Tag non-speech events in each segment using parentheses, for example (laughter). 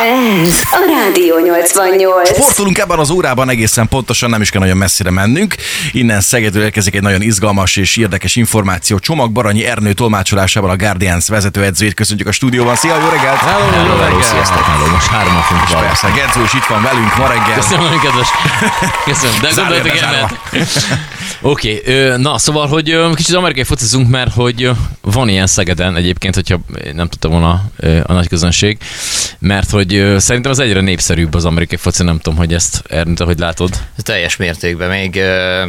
Ez a Rádió 88. Sportolunk ebben az órában egészen pontosan, nem is kell nagyon messzire mennünk. Innen Szegedről érkezik egy nagyon izgalmas és érdekes információ. Csomag Baranyi Ernő tolmácsolásában a Guardians vezetőedzőjét köszöntjük a stúdióban. Szia, jó reggelt! Hello, hello, hello, hello, sziasztok, hello, most fogunk És valami. persze, Gedzó is itt van velünk ma reggel. Köszönöm, nagyon kedves. Köszönöm, de el, Oké, ö, na szóval, hogy kicsit amerikai focizunk, mert hogy van ilyen Szegeden egyébként, hogyha nem tudta volna a nagy közönség, mert hogy ö, szerintem az egyre népszerűbb az amerikai foci, nem tudom, hogy ezt Ernő, te hogy látod. Teljes mértékben. Még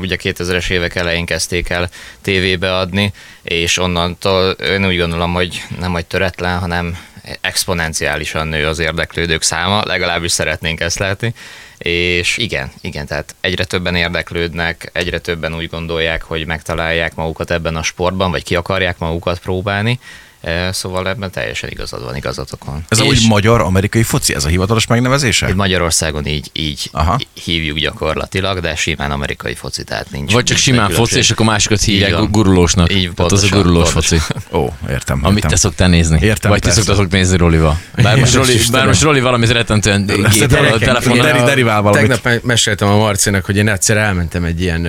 ugye 2000-es évek elején kezdték el tévébe adni, és onnantól én úgy gondolom, hogy nem hogy töretlen, hanem exponenciálisan nő az érdeklődők száma, legalábbis szeretnénk ezt látni. És igen, igen, tehát egyre többen érdeklődnek, egyre többen úgy gondolják, hogy megtalálják magukat ebben a sportban, vagy ki akarják magukat próbálni. Ö, Szóval ebben teljesen igazad van, igazatok van. Ez És- úgy magyar-amerikai foci, ez a hivatalos megnevezése? Magyarországon így, így Aha. hívjuk gyakorlatilag, de simán amerikai foci, tehát nincs. Vagy csak simán nagy foci, különbség. és akkor másikat hívják Így van. gurulósnak. Így, Tehát az a gurulós pontosan. foci. Ó, értem. Amit értem. te szoktál nézni. Értem, Vagy persze. szoktatok nézni Rolival. Bár most Roli, bár most Roli valamit rettentően. Deri- derivál valamit. Tegnap me- meséltem a Marcinak, hogy én egyszer elmentem egy ilyen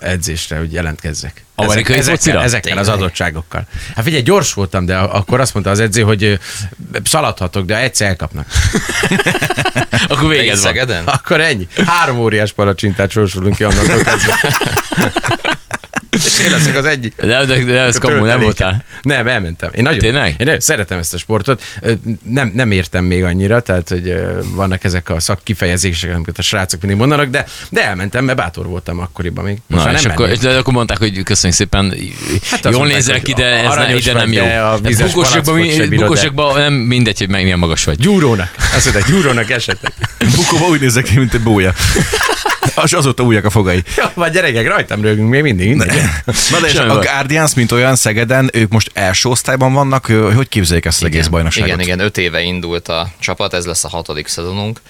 edzésre, hogy jelentkezzek. Amerikai ezekkel, focira? ezekkel az adottságokkal. Hát figyelj, gyors voltam, de akkor azt mondta az edző, hogy szaladhatok, de egyszer elkapnak. (laughs) Akkor véged van. Szegeden? Akkor ennyi. Három óriás palacsintát sorsolunk ki annak. (laughs) És én leszek az egyik. De, de, de ez kamu, nem voltál. Nem, elmentem. Én nagyon, Tényleg? Én nagyon szeretem ezt a sportot. Nem, nem értem még annyira, tehát hogy vannak ezek a szakkifejezések, amiket a srácok mindig mondanak, de, de elmentem, mert bátor voltam akkoriban még. Most Na, és nem akkor, de akkor mondták, hogy köszönjük szépen, Hát jól nézel ki, de ez ne, ide nem jó. bukósokban nem mindegy, hogy milyen magas vagy. Gyúrónak. Azt mondta, gyúrónak esetek. Bukóba úgy nézek ki, mint egy bója. (laughs) Az azóta újak a fogai. Jó, vagy gyerekek, rajtam rögünk még mindig. mindig. Na de és a. Guardians, mint olyan Szegeden, ők most első osztályban vannak, hogy képzeljék ezt az egész bajnokságot? Igen, igen, öt éve indult a csapat, ez lesz a hatodik szezonunk,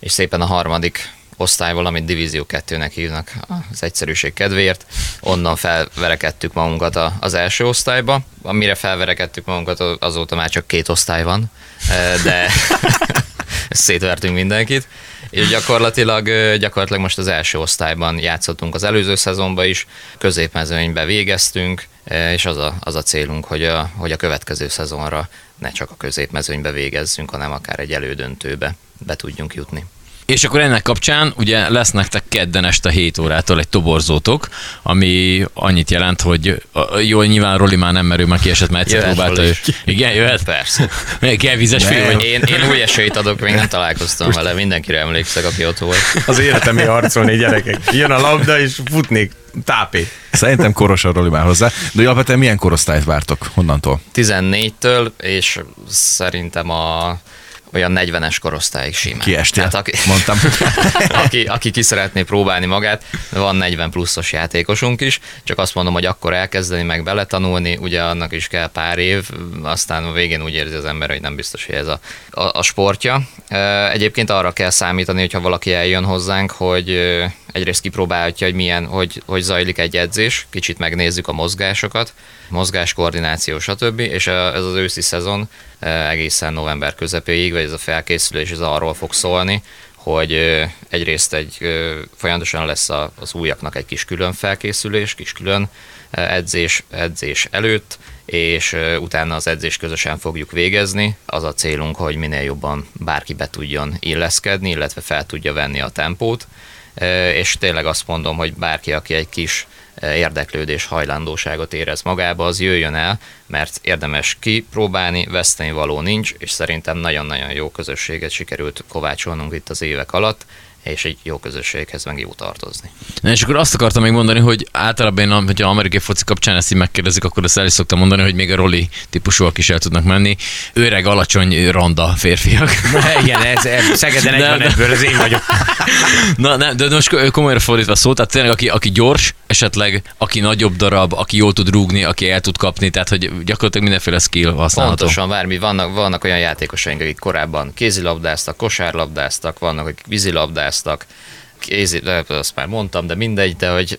és szépen a harmadik osztályból, amit Divízió 2-nek hívnak az egyszerűség kedvéért, onnan felverekedtük magunkat a- az első osztályba. Amire felverekedtük magunkat, azóta már csak két osztály van, de (laughs) (laughs) szétvertünk mindenkit. És gyakorlatilag, gyakorlatilag most az első osztályban játszottunk az előző szezonban is, középmezőnybe végeztünk, és az a, az a célunk, hogy a, hogy a következő szezonra ne csak a középmezőnybe végezzünk, hanem akár egy elődöntőbe be tudjunk jutni. És akkor ennek kapcsán ugye lesz nektek kedden este 7 órától egy toborzótok, ami annyit jelent, hogy jó, nyilván Roli már nem merül, már kiesett, mert egyszer Jöhet próbálta ő. Igen, jöhet? Persze. Kell vizes fél, vagy? Én, én új esélyt adok, még nem találkoztam vele, mindenkire emlékszek, aki ott volt. Az életemé harcolni gyerekek. Jön a labda, és futnék tápé. Szerintem korosan Roli már hozzá. De hogy alapvetően milyen korosztályt vártok? Honnantól? 14-től, és szerintem a olyan 40-es korosztályig simán. Kiestél, Tehát aki, mondtam. (laughs) aki, aki ki szeretné próbálni magát, van 40 pluszos játékosunk is, csak azt mondom, hogy akkor elkezdeni, meg beletanulni, ugye annak is kell pár év, aztán a végén úgy érzi az ember, hogy nem biztos, hogy ez a, a, a sportja. Egyébként arra kell számítani, hogyha valaki eljön hozzánk, hogy egyrészt kipróbálhatja, hogy milyen, hogy, hogy zajlik egy edzés, kicsit megnézzük a mozgásokat, mozgáskoordináció, stb. És ez az őszi szezon ö, egészen november közepéig, vagy ez a felkészülés, ez arról fog szólni, hogy ö, egyrészt egy ö, folyamatosan lesz az újaknak egy kis külön felkészülés, kis külön edzés, edzés előtt, és utána az edzést közösen fogjuk végezni. Az a célunk, hogy minél jobban bárki be tudjon illeszkedni, illetve fel tudja venni a tempót, és tényleg azt mondom, hogy bárki, aki egy kis érdeklődés, hajlandóságot érez magába, az jöjjön el, mert érdemes kipróbálni, veszteni való nincs, és szerintem nagyon-nagyon jó közösséget sikerült kovácsolnunk itt az évek alatt, és egy jó közösséghez meg jó tartozni. Na, és akkor azt akartam még mondani, hogy általában én, hogyha amerikai foci kapcsán ezt így megkérdezik, akkor azt el is szoktam mondani, hogy még a Roli típusúak is el tudnak menni. Öreg, alacsony, randa férfiak. Igen, ez, ez Szegeden egy van ebből, ez én vagyok. Na, nem, de most ko- komolyra fordítva szó, tehát tényleg aki, aki gyors, esetleg aki nagyobb darab, aki jól tud rúgni, aki el tud kapni, tehát hogy gyakorlatilag mindenféle skill használható. Pontosan, bármi. Vannak, vannak olyan játékosaink, akik korábban kézilabdáztak, kosárlabdáztak, vannak, akik vízilabdáztak, kézi, de azt már mondtam, de mindegy, de hogy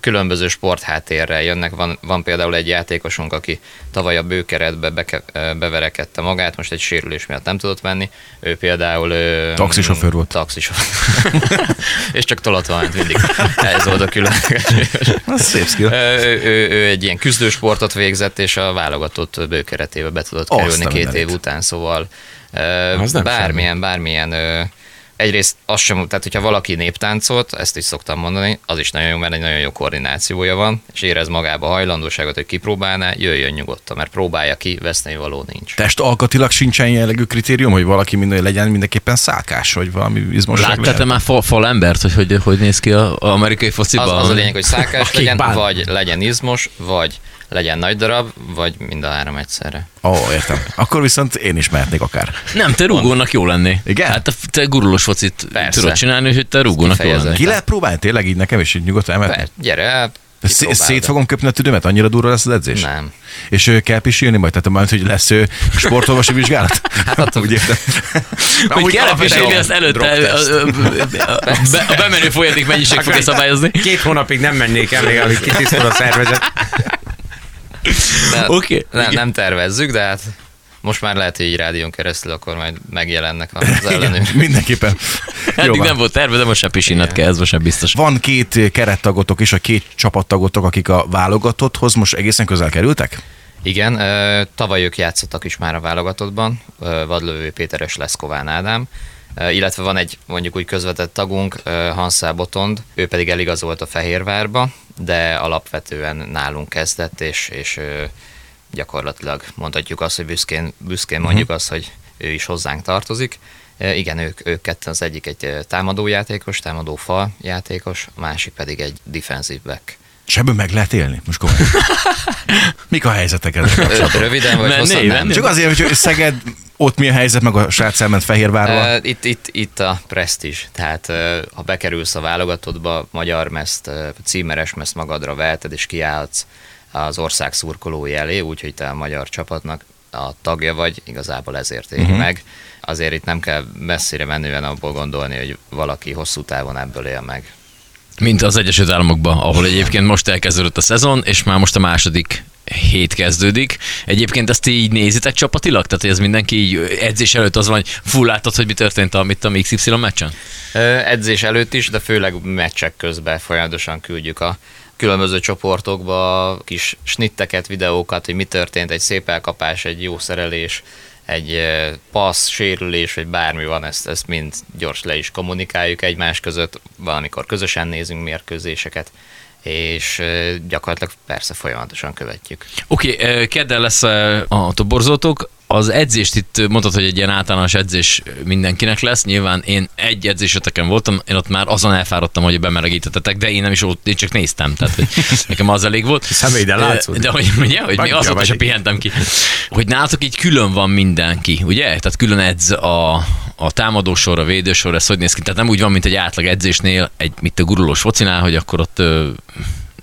különböző sportháttérrel jönnek. Van, van például egy játékosunk, aki tavaly a bőkeretbe beke, beverekedte magát, most egy sérülés miatt nem tudott menni. Ő például... Taxisofőr volt. Taxisofőr. (laughs) És csak tolatva ment mindig. Ez volt a különleges. Szép skill. Ő, ő, ő egy ilyen küzdősportot végzett, és a válogatott bőkeretébe be tudott Azt kerülni két év után, szóval Az bármilyen, bármilyen ö, egyrészt az sem, tehát hogyha valaki néptáncolt, ezt is szoktam mondani, az is nagyon jó, mert egy nagyon jó koordinációja van, és érez magába hajlandóságot, hogy kipróbálná, jöjjön nyugodtan, mert próbálja ki, veszteni való nincs. Test alkatilag sincsen jellegű kritérium, hogy valaki minden legyen mindenképpen szálkás, vagy valami izmosság Láttál te már fal, fal embert, hogy, hogy hogy néz ki a, a amerikai fociban? Az, az a lényeg, hogy szákás legyen, bán- vagy legyen izmos, vagy legyen nagy darab, vagy mind a három egyszerre. Ó, oh, értem. Akkor viszont én is mehetnék akár. Nem, te rúgónak jó lenné. Igen? Hát te, gurulós focit Persze. tudod csinálni, hogy te rúgónak jó lenné. Ki lehet próbálni tényleg így nekem is így nyugodtan emelni? Per, gyere, hát szé- szét fogom köpni a tüdőmet, annyira durva lesz az edzés? Nem. És ő kell pisilni majd? Tehát majd, hogy lesz ő sportolvasi vizsgálat? Hát attól úgy értem. (laughs) Hogy kell pisélni, azt előtte a, a, a, a, be- a bemenő folyadék mennyiség fogja szabályozni. Két hónapig nem mennék el, még amíg kitisztul a szervezet. Oké. ne, nem tervezzük, de hát most már lehet, hogy így rádión keresztül akkor majd megjelennek az (laughs) ellenőr. Mindenképpen. Jó Eddig nem volt terve, de most sem pisinat kell, ez most sem biztos. Van két kerettagotok és a két csapattagotok, akik a válogatotthoz most egészen közel kerültek? Igen, tavaly ők játszottak is már a válogatottban, Vadlövő Péteres Leszkován Ádám, Ö, illetve van egy mondjuk úgy közvetett tagunk, Hanszá Botond, ő pedig eligazolt a Fehérvárba, de alapvetően nálunk kezdett, és, és gyakorlatilag mondhatjuk azt, hogy büszkén, büszkén mondjuk azt, hogy ő is hozzánk tartozik. Ö, Igen, ők, ők ketten az egyik egy ö, támadójátékos, támadó fal játékos, a másik pedig egy defensive back. És ebből meg lehet élni? Most komolyan. (laughs) Mik a helyzetek ezzel? Röviden vagy Menné, hosszan nem? Csak azért, hogy Szeged, ott mi a helyzet, meg a srác elment Fehérvárba. Uh, itt, itt, itt a presztízs, tehát uh, ha bekerülsz a válogatottba, magyar meszt, uh, címeres meszt magadra veheted, és kiállsz az ország szurkolói elé, úgyhogy te a magyar csapatnak a tagja vagy, igazából ezért éri uh-huh. meg. Azért itt nem kell messzire menően abból gondolni, hogy valaki hosszú távon ebből él meg. Mint az Egyesült Államokban, ahol egyébként most elkezdődött a szezon, és már most a második hét kezdődik. Egyébként ezt így nézitek csapatilag? Tehát ez mindenki így edzés előtt az van, hogy full látod, hogy mi történt amit a XY meccsen? Ö, Edzés előtt is, de főleg meccsek közben folyamatosan küldjük a különböző csoportokba kis snitteket, videókat, hogy mi történt, egy szép elkapás, egy jó szerelés, egy passz, sérülés, vagy bármi van, ezt, ezt mind gyors le is kommunikáljuk egymás között, valamikor közösen nézünk mérkőzéseket, és gyakorlatilag persze folyamatosan követjük. Oké, okay, kedden lesz a toborzótok. Az edzést itt mondtad, hogy egy ilyen általános edzés mindenkinek lesz. Nyilván én egy edzéseteken voltam, én ott már azon elfáradtam, hogy bemelegítettetek, de én nem is ott, én csak néztem, tehát hogy (laughs) nekem az elég volt. Személyden látszódik. De hogy, ugye, hogy még azóta sem pihentem ki. Hogy nálatok így külön van mindenki, ugye? Tehát külön edz a, a támadósor, a védősor, ez hogy néz ki? Tehát nem úgy van, mint egy átlag edzésnél, egy mit a gurulós focinál, hogy akkor ott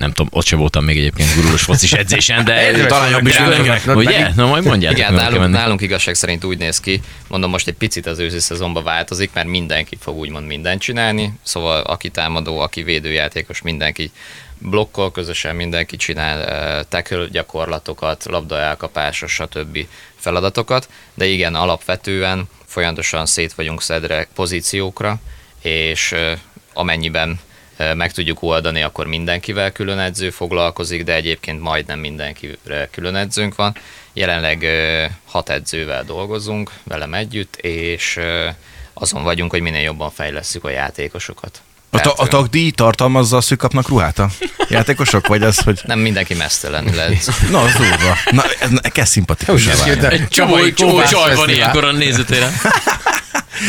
nem tudom, ott sem voltam még egyébként gurulós focis (laughs) edzésen, de talán jobb is rá- Ugye? Na majd mondjátok. Igen, nálunk, nálunk igazság szerint úgy néz ki, mondom most egy picit az őszi szezonban változik, mert mindenki fog úgymond mindent csinálni, szóval aki támadó, aki védőjátékos, mindenki blokkol közösen, mindenki csinál uh, tackle gyakorlatokat, labda elkapásos, stb. feladatokat, de igen, alapvetően folyamatosan szét vagyunk szedre pozíciókra, és uh, amennyiben meg tudjuk oldani, akkor mindenkivel külön edző foglalkozik, de egyébként majdnem mindenkire külön edzőnk van. Jelenleg hat edzővel dolgozunk velem együtt, és azon vagyunk, hogy minél jobban fejlesszük a játékosokat. A, ta- a tagdíj tartalmazza azt, hogy kapnak ruhát a játékosok? Vagy az, hogy... nem mindenki mesztelenül edz. Na, az durva. Na, ez, ez kezd szimpatikus. Egy csomó, csaj van ilyenkor a nézőtéren. (laughs)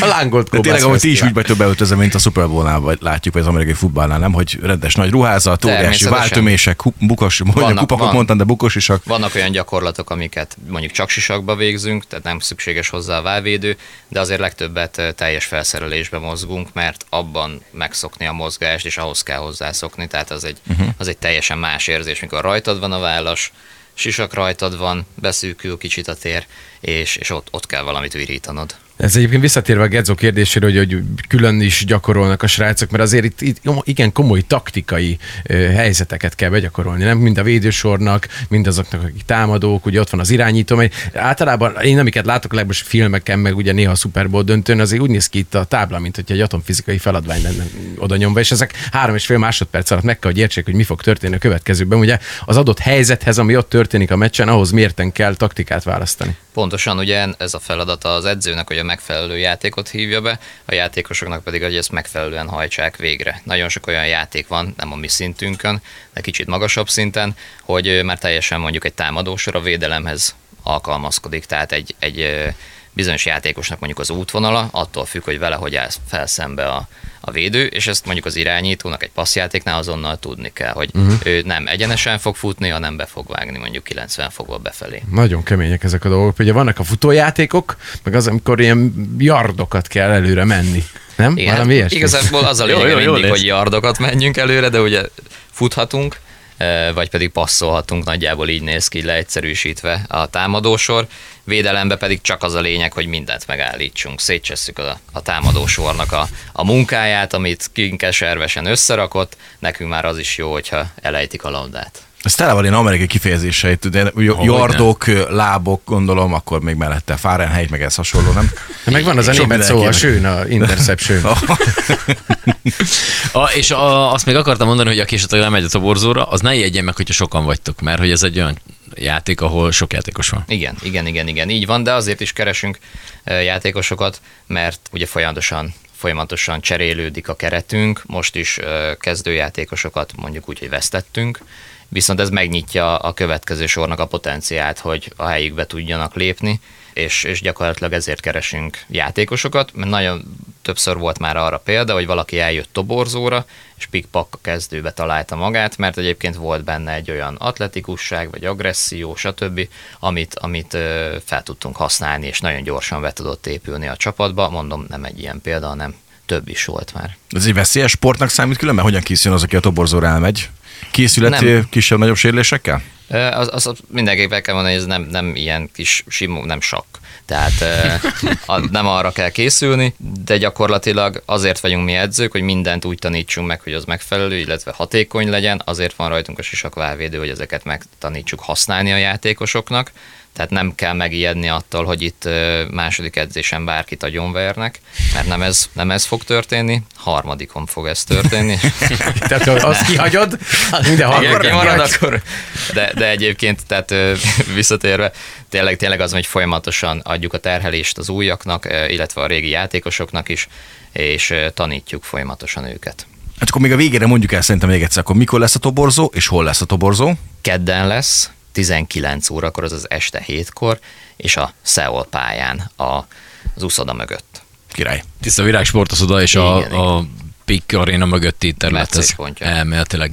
A lángolt De tényleg, ahogy ti is úgy vagytok beöltözve, mint a Super Bowl-nál, vagy látjuk, vagy az amerikai futballnál, nem? Hogy rendes nagy ruházat, óriási váltömések, bukos, mondjam, Vannak- kupakot van. mondtam, de bukos isak. Vannak olyan gyakorlatok, amiket mondjuk csak sisakba végzünk, tehát nem szükséges hozzá a válvédő, de azért legtöbbet teljes felszerelésbe mozgunk, mert abban megszokni a mozgást, és ahhoz kell hozzászokni, tehát az egy, uh-huh. az egy teljesen más érzés, mikor rajtad van a vállas, sisak rajtad van, beszűkül kicsit a tér, és, és ott, ott kell valamit virítanod. Ez egyébként visszatérve a Gedzo kérdésére, hogy, hogy külön is gyakorolnak a srácok, mert azért itt, itt igen komoly taktikai ö, helyzeteket kell begyakorolni, nem mind a védősornak, mind azoknak, akik támadók, ugye ott van az irányító, mert általában én amiket látok legalábbis filmeken, meg ugye néha a Super Bowl döntőn, azért úgy néz ki itt a tábla, mint hogy egy atomfizikai feladvány lenne oda nyomva, és ezek három és fél másodperc alatt meg kell, hogy értsék, hogy mi fog történni a következőben. Ugye az adott helyzethez, ami ott történik a meccsen, ahhoz mérten kell taktikát választani. Pontosan ugye ez a feladata az edzőnek, hogy a megfelelő játékot hívja be, a játékosoknak pedig, hogy ezt megfelelően hajtsák végre. Nagyon sok olyan játék van, nem a mi szintünkön, de kicsit magasabb szinten, hogy már teljesen mondjuk egy támadósor a védelemhez alkalmazkodik. Tehát egy, egy bizonyos játékosnak mondjuk az útvonala, attól függ, hogy vele hogy áll fel szembe a, a védő, és ezt mondjuk az irányítónak egy passzjátéknál azonnal tudni kell, hogy uh-huh. ő nem egyenesen fog futni, hanem be fog vágni mondjuk 90 fokba befelé. Nagyon kemények ezek a dolgok. Ugye vannak a futójátékok, meg az, amikor ilyen yardokat kell előre menni. Nem? Igen, Valami ilyesmi? igazából az a Jó, lényeg jó, jó mindig, lesz. hogy yardokat menjünk előre, de ugye futhatunk, vagy pedig passzolhatunk, nagyjából így néz ki leegyszerűsítve a támadósor. Védelembe pedig csak az a lényeg, hogy mindent megállítsunk. Szétcsesszük a, a támadósornak a, a munkáját, amit kinkeservesen összerakott, nekünk már az is jó, hogyha elejtik a labdát. Ez tele van ilyen amerikai kifejezéseit, de jardok, lábok, gondolom, akkor még mellette Fahrenheit, meg ez hasonló, nem? Meg van az a német szó, a sőn, a interception. (laughs) (laughs) A, és a, azt még akartam mondani, hogy aki esetleg lemegy a toborzóra, az ne jegyen meg, hogyha sokan vagytok, mert hogy ez egy olyan játék, ahol sok játékos van. Igen, igen, igen, igen, így van, de azért is keresünk játékosokat, mert ugye folyamatosan folyamatosan cserélődik a keretünk, most is kezdőjátékosokat mondjuk úgy, hogy vesztettünk, viszont ez megnyitja a következő sornak a potenciált, hogy a helyükbe tudjanak lépni, és, és gyakorlatilag ezért keresünk játékosokat, mert nagyon többször volt már arra példa, hogy valaki eljött toborzóra, és pikpak kezdőbe találta magát, mert egyébként volt benne egy olyan atletikusság, vagy agresszió, stb., amit, amit fel tudtunk használni, és nagyon gyorsan be tudott épülni a csapatba. Mondom, nem egy ilyen példa, hanem több is volt már. Ez egy veszélyes sportnak számít különben? Hogyan készül az, aki a toborzóra elmegy? Készület Nem. kisebb-nagyobb sérülésekkel? Az, az, az mindenképp el kell mondani, hogy ez nem, nem ilyen kis simó, nem sakk. Tehát (laughs) a, nem arra kell készülni, de gyakorlatilag azért vagyunk mi edzők, hogy mindent úgy tanítsunk meg, hogy az megfelelő, illetve hatékony legyen. Azért van rajtunk a sisakválvédő, hogy ezeket megtanítsuk használni a játékosoknak. Tehát nem kell megijedni attól, hogy itt második edzésen bárkit agyonvernek, mert nem ez, nem ez fog történni, harmadikon fog ez történni. (laughs) Tehát ha azt kihagyod, minden kihagy. akkor... De, de egyébként, tehát (laughs) visszatérve, tényleg, tényleg az, hogy folyamatosan adjuk a terhelést az újaknak, illetve a régi játékosoknak is, és tanítjuk folyamatosan őket. Hát akkor még a végére mondjuk el szerintem még egyszer, akkor mikor lesz a toborzó, és hol lesz a toborzó? Kedden lesz, 19 órakor, azaz este 7-kor, és a Seoul pályán, a, az úszoda mögött. Király. Tiszta Virág sportoszoda és a, Igen, a Pik Arena mögötti terület. Ez elméletileg.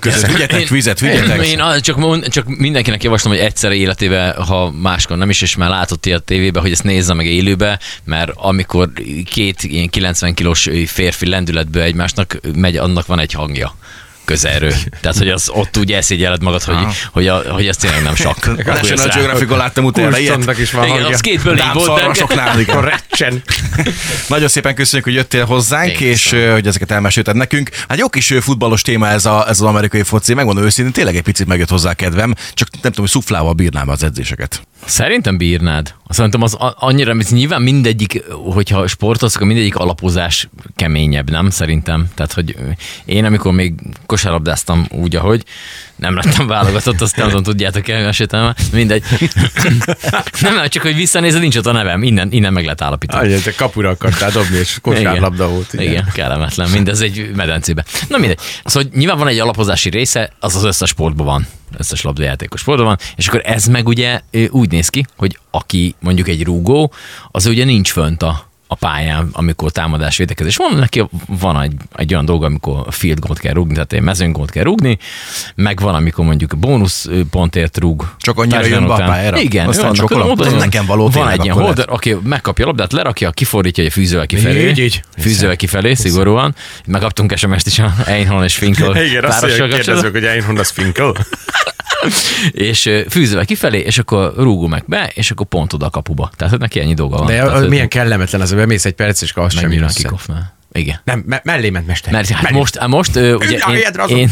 Össze, vigyetek Én- vizet, Én, vigyetek. én a- csak, mond- csak mindenkinek javaslom, hogy egyszer életébe, ha máskor nem is, és már látott ilyet tévébe, hogy ezt nézze meg élőbe, mert amikor két ilyen 90 kilós férfi lendületből egymásnak megy, annak van egy hangja közelről. Tehát, hogy az ott úgy elszégyeled magad, hogy, hogy, a, hogy ez tényleg nem sakk. (laughs) A National Geographic-on láttam utána ilyet. Is van Igen, az két bölé volt. Recsen. Nagyon szépen köszönjük, hogy jöttél hozzánk, Én és ö, hogy ezeket elmesélted nekünk. Hát jó kis futballos téma ez, a, ez az amerikai foci, megmondom őszintén, tényleg egy picit megjött hozzá kedvem, csak nem tudom, hogy szuflával bírnám az edzéseket. Szerintem bírnád. Szerintem az annyira, mert nyilván mindegyik, hogyha sportolsz, akkor mindegyik alapozás keményebb, nem? Szerintem. Tehát, hogy én amikor még kosárlabdáztam úgy, ahogy nem lettem válogatott, azt nem tudom, tudjátok el, meséltem már. Mindegy. (laughs) nem, nem, csak hogy visszanézed, nincs ott a nevem. Innen, innen meg lehet állapítani. Annyi, te kapura akartál dobni, és kosárlabda volt. Igen. igen, kellemetlen. Mindez egy medencébe. Na mindegy. Szóval nyilván van egy alapozási része, az az összes sportban van. Összes labdajátékos van. És akkor ez meg ugye úgy néz ki, hogy aki mondjuk egy rúgó, az ugye nincs fönt a, a pályán, amikor támadás védekezés van, neki van egy, egy olyan dolga, amikor field goal kell rúgni, tehát egy mezőn gólt kell rúgni, meg van, amikor mondjuk bónusz pontért rúg. Csak annyira jön után. pályára? Igen, Aztán csokolom. oda nekem való Van egy ilyen holder, aki megkapja a labdát, lerakja, kifordítja, hogy fűzővel kifelé. Így, így. Fűzővel kifelé, szigorúan. Megkaptunk SMS-t is a Einhorn és Finkel (laughs) Igen, azt kérdezzük, hogy Einhorn az Finkel. (laughs) és fűzővel kifelé, és akkor rúgó meg be, és akkor pont oda a kapuba. Tehát neki ennyi dolga van. De Tehát, milyen kellemetlen az, bemész egy perc, és akkor az sem jön. Igen. Nem, me- mellé ment mester. Mert hát Mellé. most, most ö, ugye én, én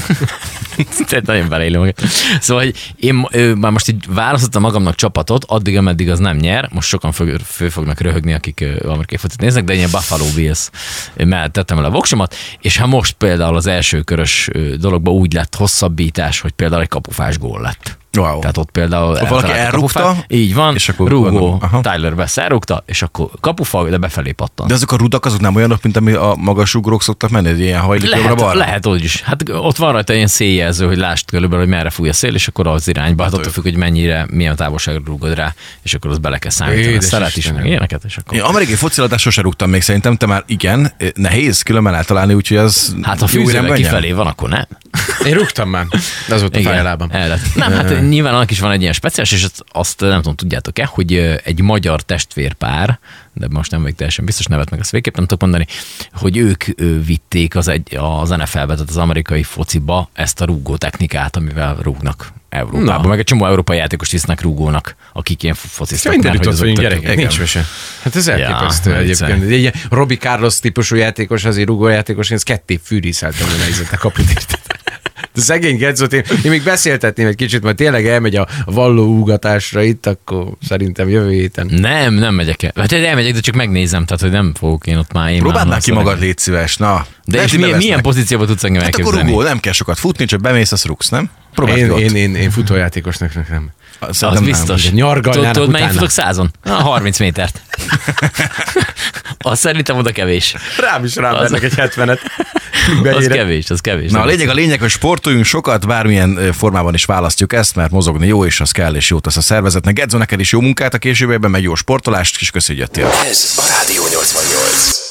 (laughs) Tehát nagyon magam. Szóval, hogy én ö, már most így választottam magamnak csapatot, addig, ameddig az nem nyer. Most sokan fő, fő fognak röhögni, akik amerikai focit néznek, de én ilyen Buffalo Bills mellett tettem el a voksomat, és ha most például az első körös dologban úgy lett hosszabbítás, hogy például egy kapufás gól lett. Wow. Tehát ott például valaki eltalálta a elrúgta, kapufát. így van, és akkor rúgó aha. Tyler Bass elrúgta, és akkor kapufa, de befelé pattant. De azok a rudak azok nem olyanok, mint ami a magas ugrók szoktak menni, egy ilyen hajlik jobbra Lehet, balra. lehet úgy is. Hát ott van rajta ilyen széljelző, hogy lásd körülbelül, hogy merre fúj a szél, és akkor az irányba. Hát attól függ, hogy mennyire, milyen távolságra rúgod rá, és akkor az bele kell számítani. Szeret is, meg ilyeneket, és akkor... Én amerikai fociladást sose rúgtam még szerintem, te már igen, nehéz különben eltalálni, úgyhogy az Hát ha fűzővel kifelé van, akkor nem. Én rúgtam már, de az volt a lett. Nem, hát nyilván annak is van egy ilyen speciális, és azt, azt nem tudom, tudjátok-e, hogy egy magyar testvérpár, de most nem vagyok teljesen biztos nevet, meg ezt végképp nem tudok mondani, hogy ők vitték az, egy, az NFL-be, tehát az amerikai fociba ezt a rúgó technikát, amivel rúgnak Európában. Na. Meg egy csomó európai játékost visznek rúgónak, akik ilyen fociztak. Mindenütt mert ott hogy vagyunk gyerekek, nincs mese. Hát ez elképesztő Ja, egyébként. viccelj. Egy ilyen Robbie Carlos típusú játékos, azért rúgó játékos, én ezt ketté fűrészeltem volna a kaput érted? De szegény Gedzot, én, én még beszéltetném egy kicsit, mert tényleg elmegy a vallóúgatásra itt, akkor szerintem jövő héten. Nem, nem megyek el. Hát elmegyek, de csak megnézem, tehát hogy nem fogok én ott már én Próbáld ki magad, légy szíves, na. De Lehet, és milyen, milyen pozícióba tudsz engem Hát akkor elképzelni? rúgó, nem kell sokat futni, csak bemész, azt rúgsz, nem? Próbáld Én, én, én, én futójátékosnak nem. Az Szerintem nem. biztos. ugye nyargalnának Tudod, mennyi utána. futok százon? Na, 30 métert. (laughs) Azt szerintem oda kevés. Rám is rám Az- egy 70-et. (laughs) Az Beérek. kevés, az kevés. Na, a Nem lényeg, a lényeg, hogy sportoljunk sokat, bármilyen formában is választjuk ezt, mert mozogni jó, és az kell, és jót tesz a szervezetnek. Gedzo, neked is jó munkát a későbbiekben, meg jó sportolást, és köszönjük, hogy jöttél. Ez a Rádió 88.